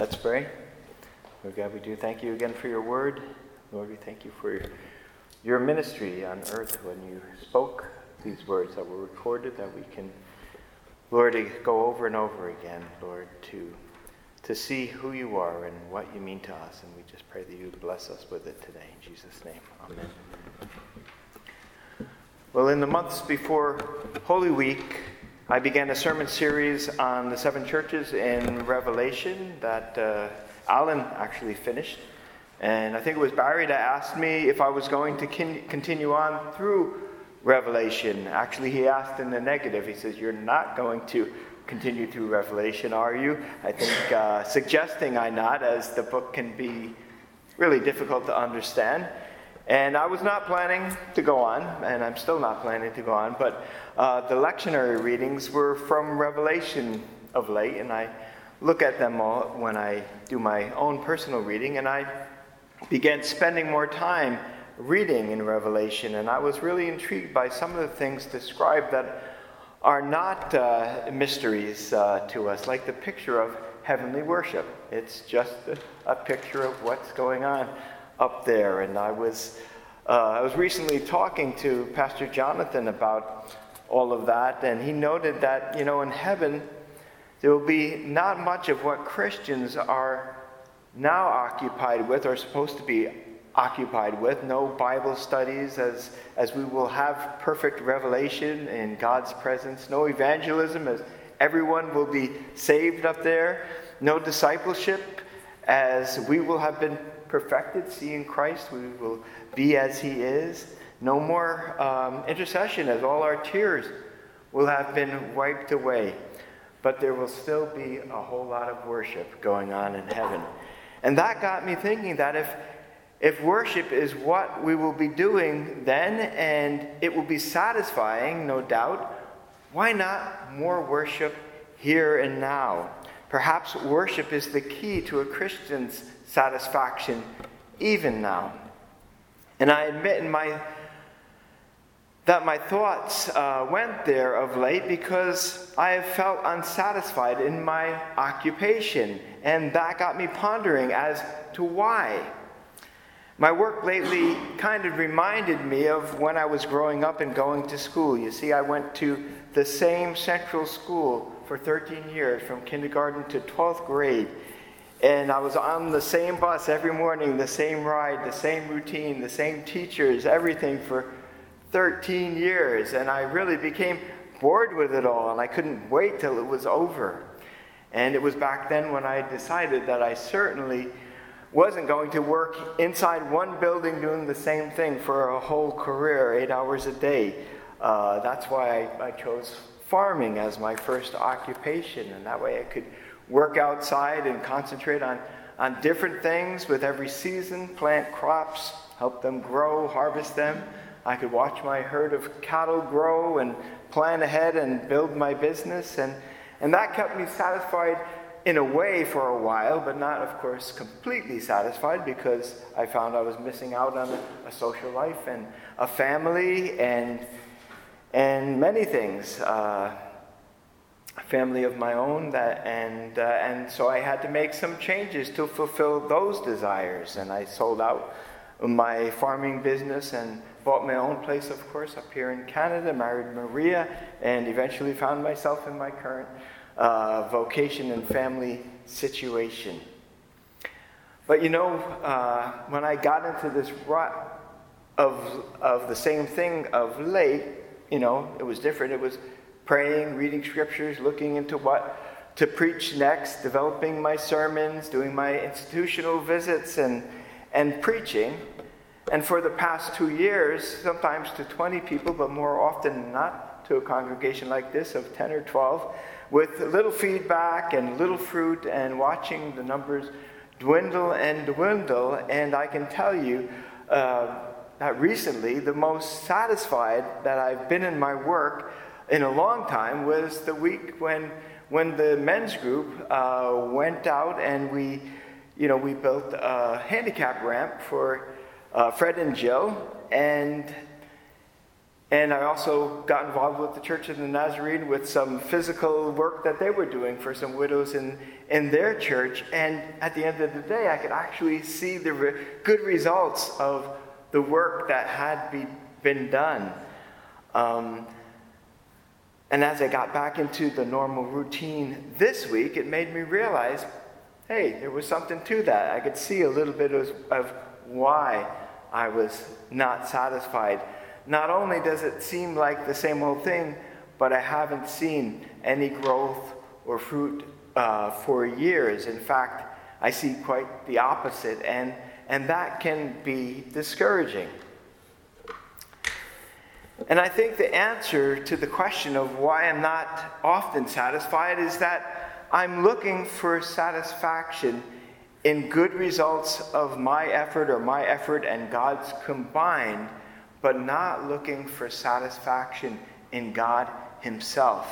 Let's pray. Lord God, we do thank you again for your word. Lord, we thank you for your ministry on earth when you spoke these words that were recorded that we can, Lord, go over and over again, Lord, to, to see who you are and what you mean to us. And we just pray that you bless us with it today. In Jesus' name, amen. Well, in the months before Holy Week, I began a sermon series on the seven churches in Revelation that uh, Alan actually finished. And I think it was Barry that asked me if I was going to continue on through Revelation. Actually, he asked in the negative. He says, You're not going to continue through Revelation, are you? I think uh, suggesting I not, as the book can be really difficult to understand. And I was not planning to go on, and I'm still not planning to go on, but uh, the lectionary readings were from Revelation of late, and I look at them all when I do my own personal reading, and I began spending more time reading in Revelation, and I was really intrigued by some of the things described that are not uh, mysteries uh, to us, like the picture of heavenly worship. It's just a, a picture of what's going on up there. And I was, uh, I was recently talking to Pastor Jonathan about all of that, and he noted that, you know, in heaven, there will be not much of what Christians are now occupied with or supposed to be occupied with. No Bible studies, as, as we will have perfect revelation in God's presence. No evangelism, as everyone will be saved up there. No discipleship, as we will have been perfected, seeing Christ, we will be as He is. No more um, intercession, as all our tears will have been wiped away. But there will still be a whole lot of worship going on in heaven. And that got me thinking that if, if worship is what we will be doing then, and it will be satisfying, no doubt, why not more worship here and now? Perhaps worship is the key to a Christian's satisfaction even now. And I admit in my that my thoughts uh, went there of late because I have felt unsatisfied in my occupation, and that got me pondering as to why. My work lately kind of reminded me of when I was growing up and going to school. You see, I went to the same central school for 13 years, from kindergarten to 12th grade. And I was on the same bus every morning, the same ride, the same routine, the same teachers, everything for 13 years. And I really became bored with it all, and I couldn't wait till it was over. And it was back then when I decided that I certainly wasn't going to work inside one building doing the same thing for a whole career, eight hours a day. Uh, that's why I, I chose farming as my first occupation, and that way I could work outside and concentrate on, on different things with every season, plant crops, help them grow, harvest them. I could watch my herd of cattle grow and plan ahead and build my business. And, and that kept me satisfied in a way for a while, but not, of course, completely satisfied because I found I was missing out on a, social life and a family and, and many things. Uh, family of my own that, and, uh, and so I had to make some changes to fulfill those desires. And I sold out my farming business and bought my own place, of course, up here in Canada, married Maria, and eventually found myself in my current uh, vocation and family situation. But you know, uh, when I got into this rut of, of the same thing of late, you know, it was different. It was praying, reading scriptures, looking into what to preach next, developing my sermons, doing my institutional visits, and, and preaching. And for the past two years, sometimes to 20 people, but more often not to a congregation like this of 10 or 12, with little feedback and little fruit, and watching the numbers dwindle and dwindle. And I can tell you uh, that recently, the most satisfied that I've been in my work in a long time was the week when, when the men's group uh, went out and we, you know, we built a handicap ramp for uh, Fred and Jill. And And I also got involved with the Church of the Nazarene with some physical work that they were doing for some widows in, in their church. And at the end of the day, I could actually see the re- good results of the work that had be, been done. Um, and as I got back into the normal routine this week, it made me realize hey, there was something to that. I could see a little bit of, of why I was not satisfied. Not only does it seem like the same old thing, but I haven't seen any growth or fruit uh, for years. In fact, I see quite the opposite, and, and that can be discouraging. And I think the answer to the question of why I'm not often satisfied is that I'm looking for satisfaction in good results of my effort or my effort and God's combined, but not looking for satisfaction in God Himself.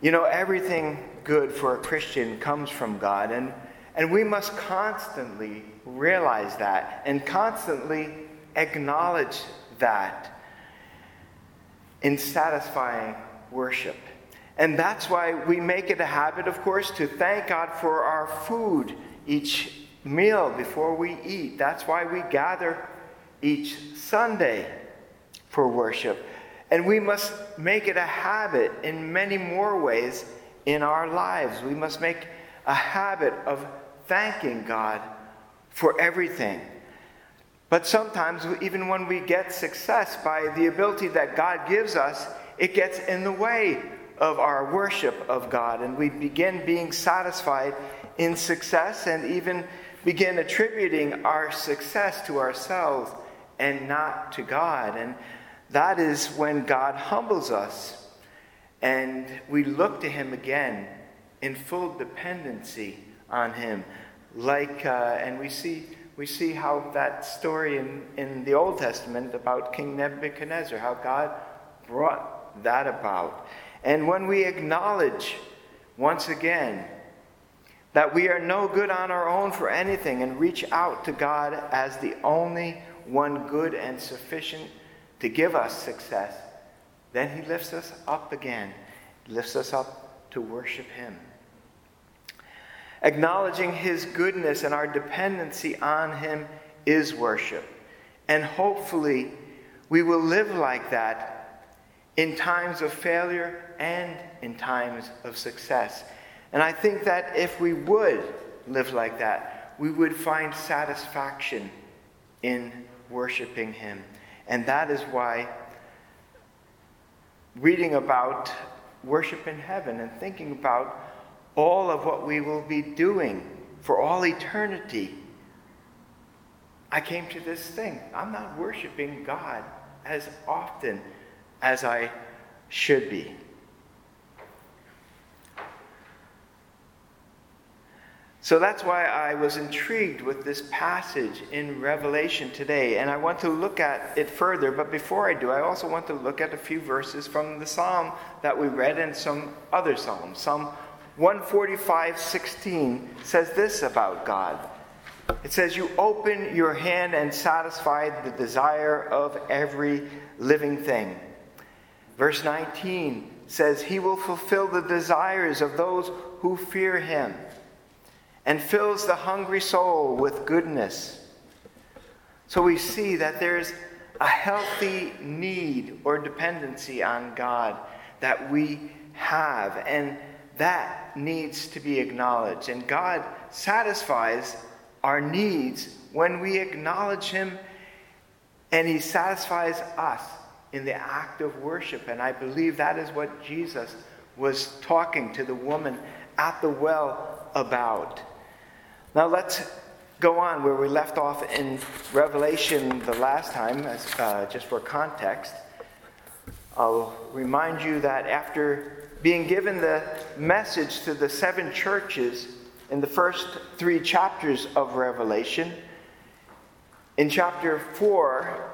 You know, everything good for a Christian comes from God, and, and we must constantly realize that and constantly acknowledge that in satisfying worship. And that's why we make it a habit, of course, to thank God for our food each meal before we eat. That's why we gather each Sunday for worship. And we must make it a habit in many more ways in our lives. We must make a habit of thanking God for everything. But sometimes, even when we get success by the ability that God gives us, it gets in the way of our worship of God, and we begin being satisfied in success and even begin attributing our success to ourselves and not to God. And that is when God humbles us and we look to Him again in full dependency on Him. Like, uh, and we see we see how that story in, in the Old Testament about King Nebuchadnezzar, how God brought that about. And when we acknowledge once again that we are no good on our own for anything and reach out to God as the only one good and sufficient to give us success, then He lifts us up again, lifts us up to worship Him. Acknowledging His goodness and our dependency on Him is worship. And hopefully, we will live like that in times of failure and in times of success. And I think that if we would live like that, we would find satisfaction in worshiping Him. And that is why reading about worship in heaven and thinking about all of what we will be doing for all eternity, I came to this thing. I'm not worshiping God as often as I should be. So that's why I was intrigued with this passage in Revelation today, and I want to look at it further. But before I do, I also want to look at a few verses from the psalm that we read and some other psalms. Psalm 145:16 says this about God. It says, You open your hand and satisfy the desire of every living thing. Verse 19 says, He will fulfill the desires of those who fear Him and fills the hungry soul with goodness. So we see that there's a healthy need or dependency on God that we have. And that needs to be acknowledged. And God satisfies our needs when we acknowledge Him, and He satisfies us in the act of worship. And I believe that is what Jesus was talking to the woman at the well about. Now let's go on where we left off in Revelation the last time, as, uh, just for context. I'll remind you that after being given the message to the seven churches in the first three chapters of Revelation. In chapter 4,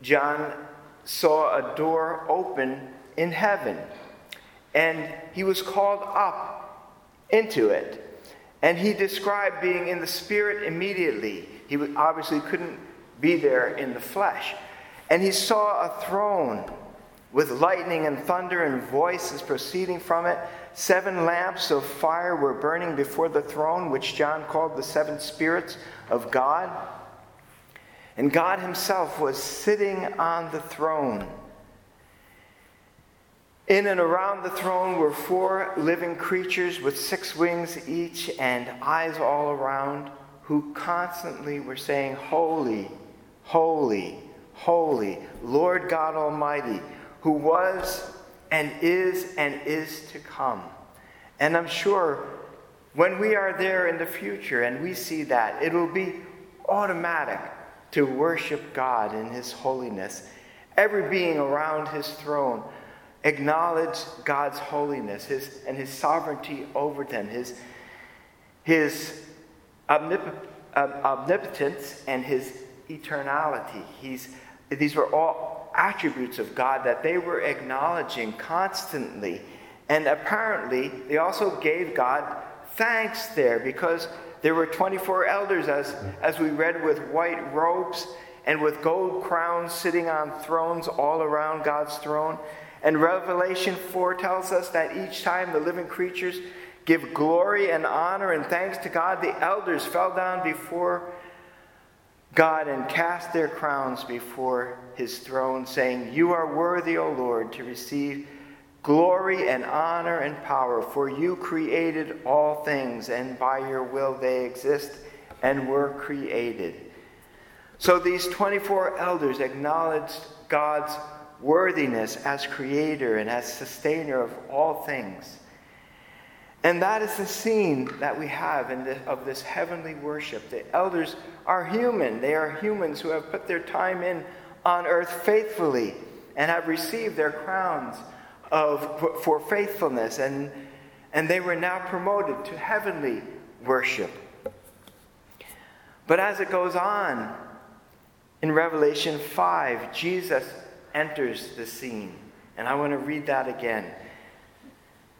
John saw a door open in heaven, and he was called up into it. And he described being in the Spirit immediately. He obviously couldn't be there in the flesh. And he saw a throne with lightning and thunder and voices proceeding from it. Seven lamps of fire were burning before the throne, which John called the seven spirits of God. And God Himself was sitting on the throne. In and around the throne were four living creatures with six wings each and eyes all around, who constantly were saying, Holy, holy, holy, Lord God Almighty, who was and is and is to come. And I'm sure when we are there in the future and we see that, it will be automatic to worship God in His holiness. Every being around His throne acknowledge God's holiness his, and His sovereignty over them, His, his omnip- omnipotence and His eternality. He's, these were all attributes of God that they were acknowledging constantly. And apparently, they also gave God thanks there because there were 24 elders, as, as we read, with white robes and with gold crowns sitting on thrones all around God's throne. And Revelation 4 tells us that each time the living creatures give glory and honor and thanks to God, the elders fell down before God and cast their crowns before his throne, saying, You are worthy, O Lord, to receive glory and honor and power, for you created all things, and by your will they exist and were created. So these 24 elders acknowledged God's worthiness as creator and as sustainer of all things. And that is the scene that we have in the, of this heavenly worship. The elders are human. They are humans who have put their time in on earth faithfully and have received their crowns of, for faithfulness. And, and they were now promoted to heavenly worship. But as it goes on in Revelation 5, Jesus enters the scene. And I want to read that again.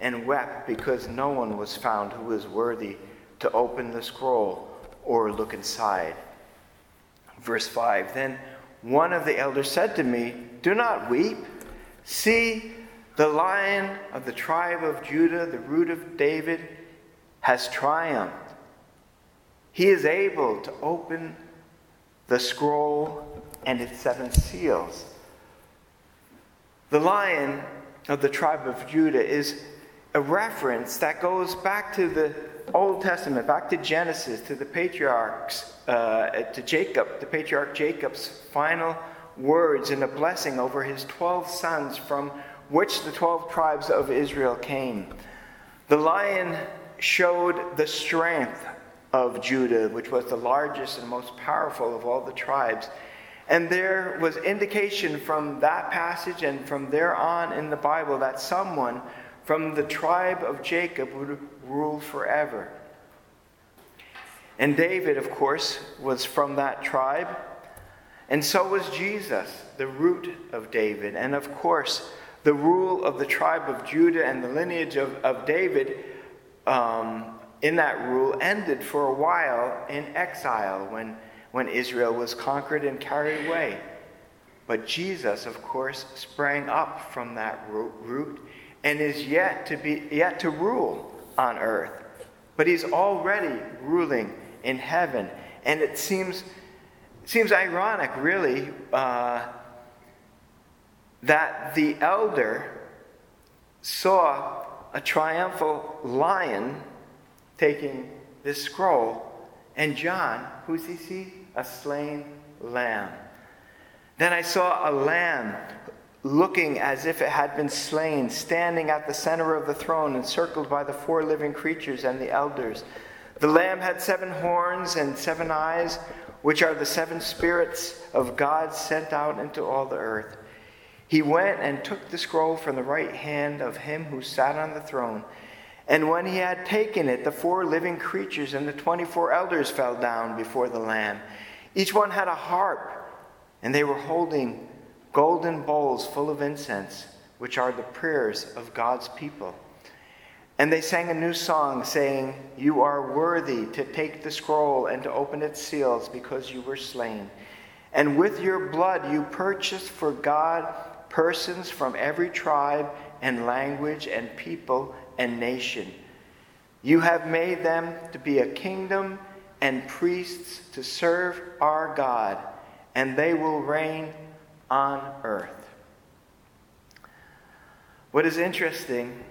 and wept because no one was found who was worthy to open the scroll or look inside. Verse 5 Then one of the elders said to me, Do not weep. See, the lion of the tribe of Judah, the root of David, has triumphed. He is able to open the scroll and its seven seals. The lion of the tribe of Judah is a reference that goes back to the Old Testament, back to Genesis, to the patriarchs, uh, to Jacob, the patriarch Jacob's final words and a blessing over his 12 sons from which the 12 tribes of Israel came. The lion showed the strength of Judah, which was the largest and most powerful of all the tribes. And there was indication from that passage and from there on in the Bible that someone from the tribe of Jacob would rule forever. And David, of course, was from that tribe. And so was Jesus, the root of David. And of course, the rule of the tribe of Judah and the lineage of, of David um, in that rule ended for a while in exile when when Israel was conquered and carried away. But Jesus, of course, sprang up from that root and is yet to be yet to rule on earth. But he's already ruling in heaven, and it seems seems ironic, really, uh, that the elder saw a triumphal lion taking this scroll, and John, who's he see? A slain lamb. Then I saw a lamb looking as if it had been slain, standing at the center of the throne, encircled by the four living creatures and the elders. The lamb had seven horns and seven eyes, which are the seven spirits of God sent out into all the earth. he went and took the scroll from the right hand of him who sat on the throne. And when he had taken it, the four living creatures and the 24 elders fell down before the Lamb. Each one had a harp, and they were holding golden bowls full of incense, which are the prayers of God's people. And they sang a new song, saying, You are worthy to take the scroll and to open its seals because you were slain. And with your blood you purchased for God persons from every tribe and language and people and nation. You have made them to be a kingdom and priests to serve our God, and they will reign on earth. What is interesting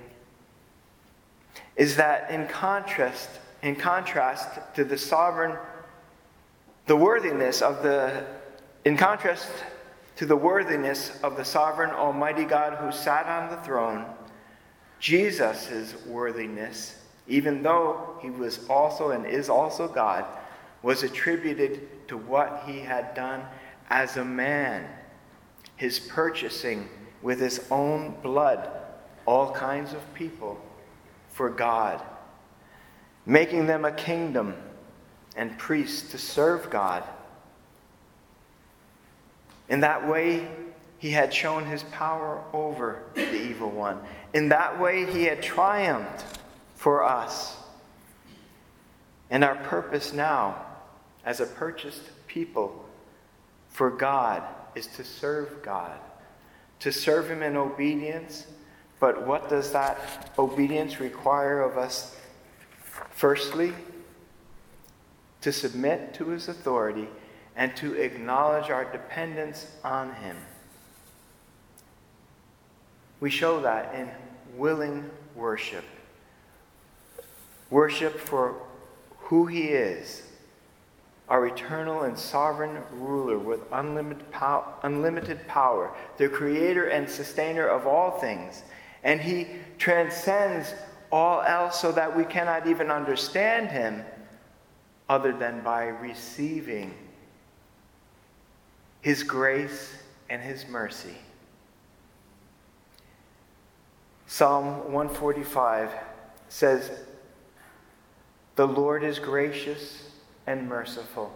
is that in contrast, in contrast to the sovereign, the worthiness of the, in contrast to the worthiness of the sovereign Almighty God who sat on the throne, Jesus' worthiness, even though he was also and is also God, was attributed to what he had done as a man, his purchasing with his own blood all kinds of people for God, making them a kingdom and priests to serve God in that way, he had shown his power over the evil one. In that way, he had triumphed for us. And our purpose now, as a purchased people for God, is to serve God, to serve Him in obedience. But what does that obedience require of us? Firstly, to submit to His authority and to acknowledge our dependence on Him. We show that in willing worship. Worship for who He is, our eternal and sovereign ruler with unlimited, pow- unlimited power, the creator and sustainer of all things. And He transcends all else so that we cannot even understand Him other than by receiving his grace and his mercy. Psalm 145 says, The Lord is gracious and merciful,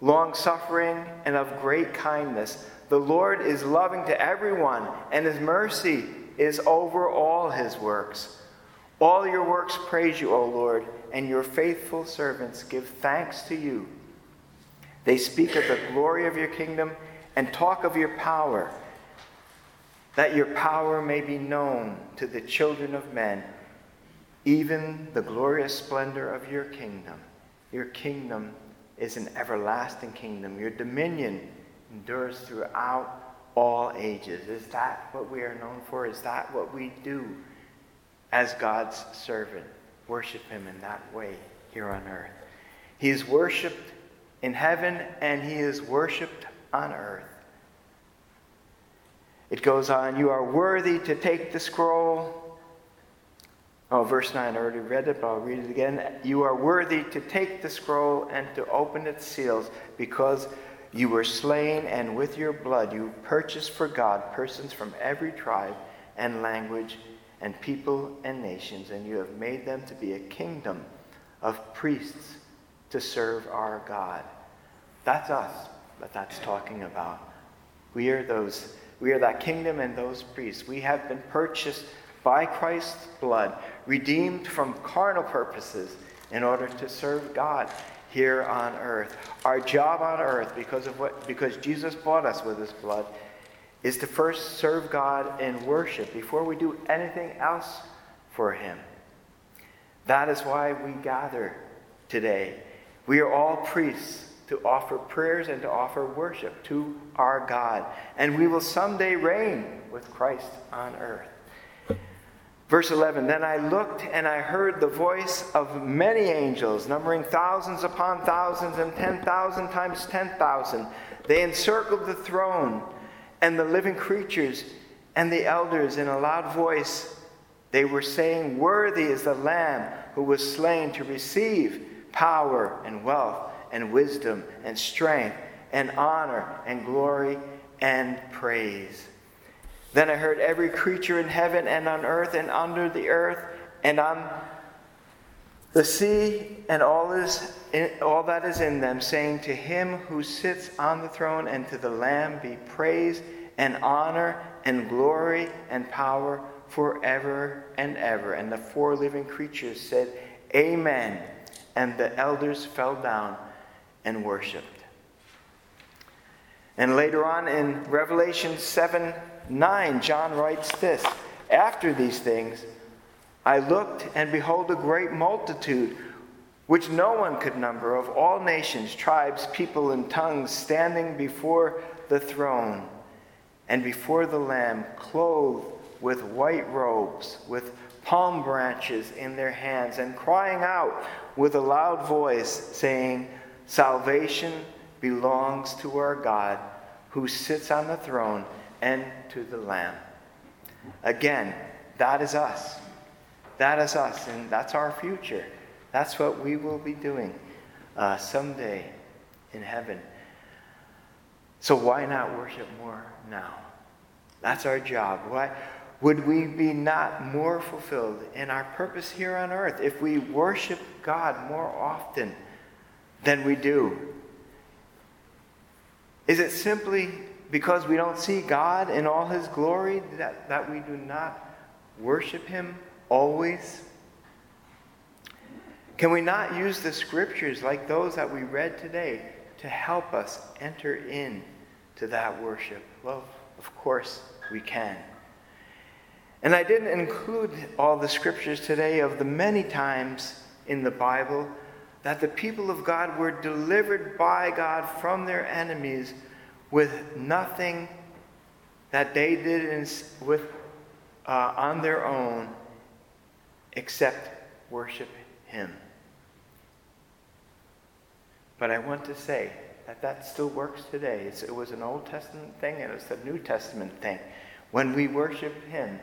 long suffering and of great kindness. The Lord is loving to everyone, and his mercy is over all his works. All your works praise you, O Lord, and your faithful servants give thanks to you. They speak of the glory of your kingdom and talk of your power, that your power may be known to the children of men, even the glorious splendor of your kingdom. Your kingdom is an everlasting kingdom. Your dominion endures throughout all ages. Is that what we are known for? Is that what we do as God's servant? Worship Him in that way here on earth. He is worshiped in heaven and he is worshiped on earth. It goes on, You are worthy to take the scroll. Oh, verse 9, I already read it, but I'll read it again. You are worthy to take the scroll and to open its seals because you were slain, and with your blood you purchased for God persons from every tribe and language and people and nations, and you have made them to be a kingdom of priests to serve our God. That's us that that's talking about. We are those, we are that kingdom and those priests. We have been purchased by Christ's blood, redeemed from carnal purposes in order to serve God here on earth. Our job on earth, because of what because Jesus bought us with his blood, is to first serve God in worship before we do anything else for him. That is why we gather today. We are all priests to offer prayers and to offer worship to our God. And we will someday reign with Christ on earth. Verse 11 Then I looked and I heard the voice of many angels, numbering thousands upon thousands and 10,000 times 10,000. They encircled the throne and the living creatures and the elders in a loud voice. They were saying, Worthy is the Lamb who was slain to receive power and wealth and wisdom and strength and honor and glory and praise. Then I heard every creature in heaven and on earth and under the earth and on the sea and all, is, all that is in them, saying, To him who sits on the throne and to the Lamb be praise and honor and glory and power forever and ever. And the four living creatures said, Amen. And the elders fell down and worshiped. And later on in Revelation 7 9, John writes this After these things, I looked, and behold, a great multitude, which no one could number, of all nations, tribes, people, and tongues, standing before the throne and before the Lamb, clothed with white robes, with palm branches in their hands, and crying out with a loud voice, saying, Salvation belongs to our God, who sits on the throne, and to the Lamb. Again, that is us. That is us, and that's our future. That's what we will be doing uh, someday in heaven. So why not worship more now? That's our job. Why would we be not more fulfilled in our purpose here on earth if we worship God more often than we do? Is it simply because we don't see God in all his glory that, that we do not worship him always? Can we not use the scriptures like those that we read today to help us enter in to that worship? Well, of course we can. And I didn't include all the scriptures today of the many times in the Bible that the people of God were delivered by God from their enemies with nothing that they did in, with, uh, on their own except worship Him. But I want to say that that still works today. It's, it was an Old Testament thing and it's a New Testament thing. When we worship Him,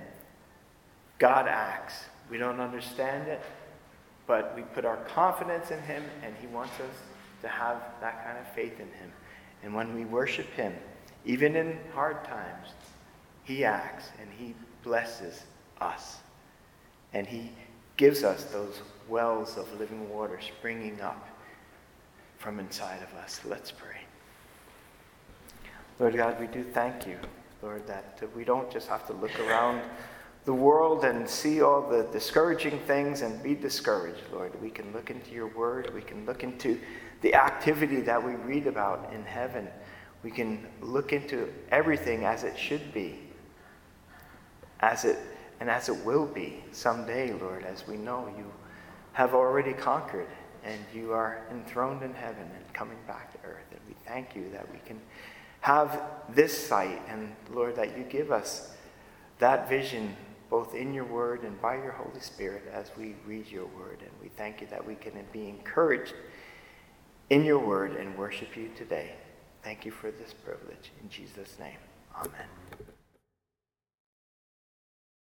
God acts. We don't understand it, but we put our confidence in Him and He wants us to have that kind of faith in Him. And when we worship Him, even in hard times, He acts and He blesses us. And He gives us those wells of living water springing up from inside of us. Let's pray. Lord God, we do thank you, Lord, that we don't just have to look around the world and see all the discouraging things and be discouraged, Lord. We can look into your word. We can look into the activity that we read about in heaven. We can look into everything as it should be, as it and as it will be someday, Lord, as we know you have already conquered and you are enthroned in heaven and coming back to earth. And we thank you that we can have this sight and, Lord, that you give us that vision both in your word and by your Holy Spirit as we read your word. And we thank you that we can be encouraged in your word and worship you today. Thank you for this privilege. In Jesus' name, amen.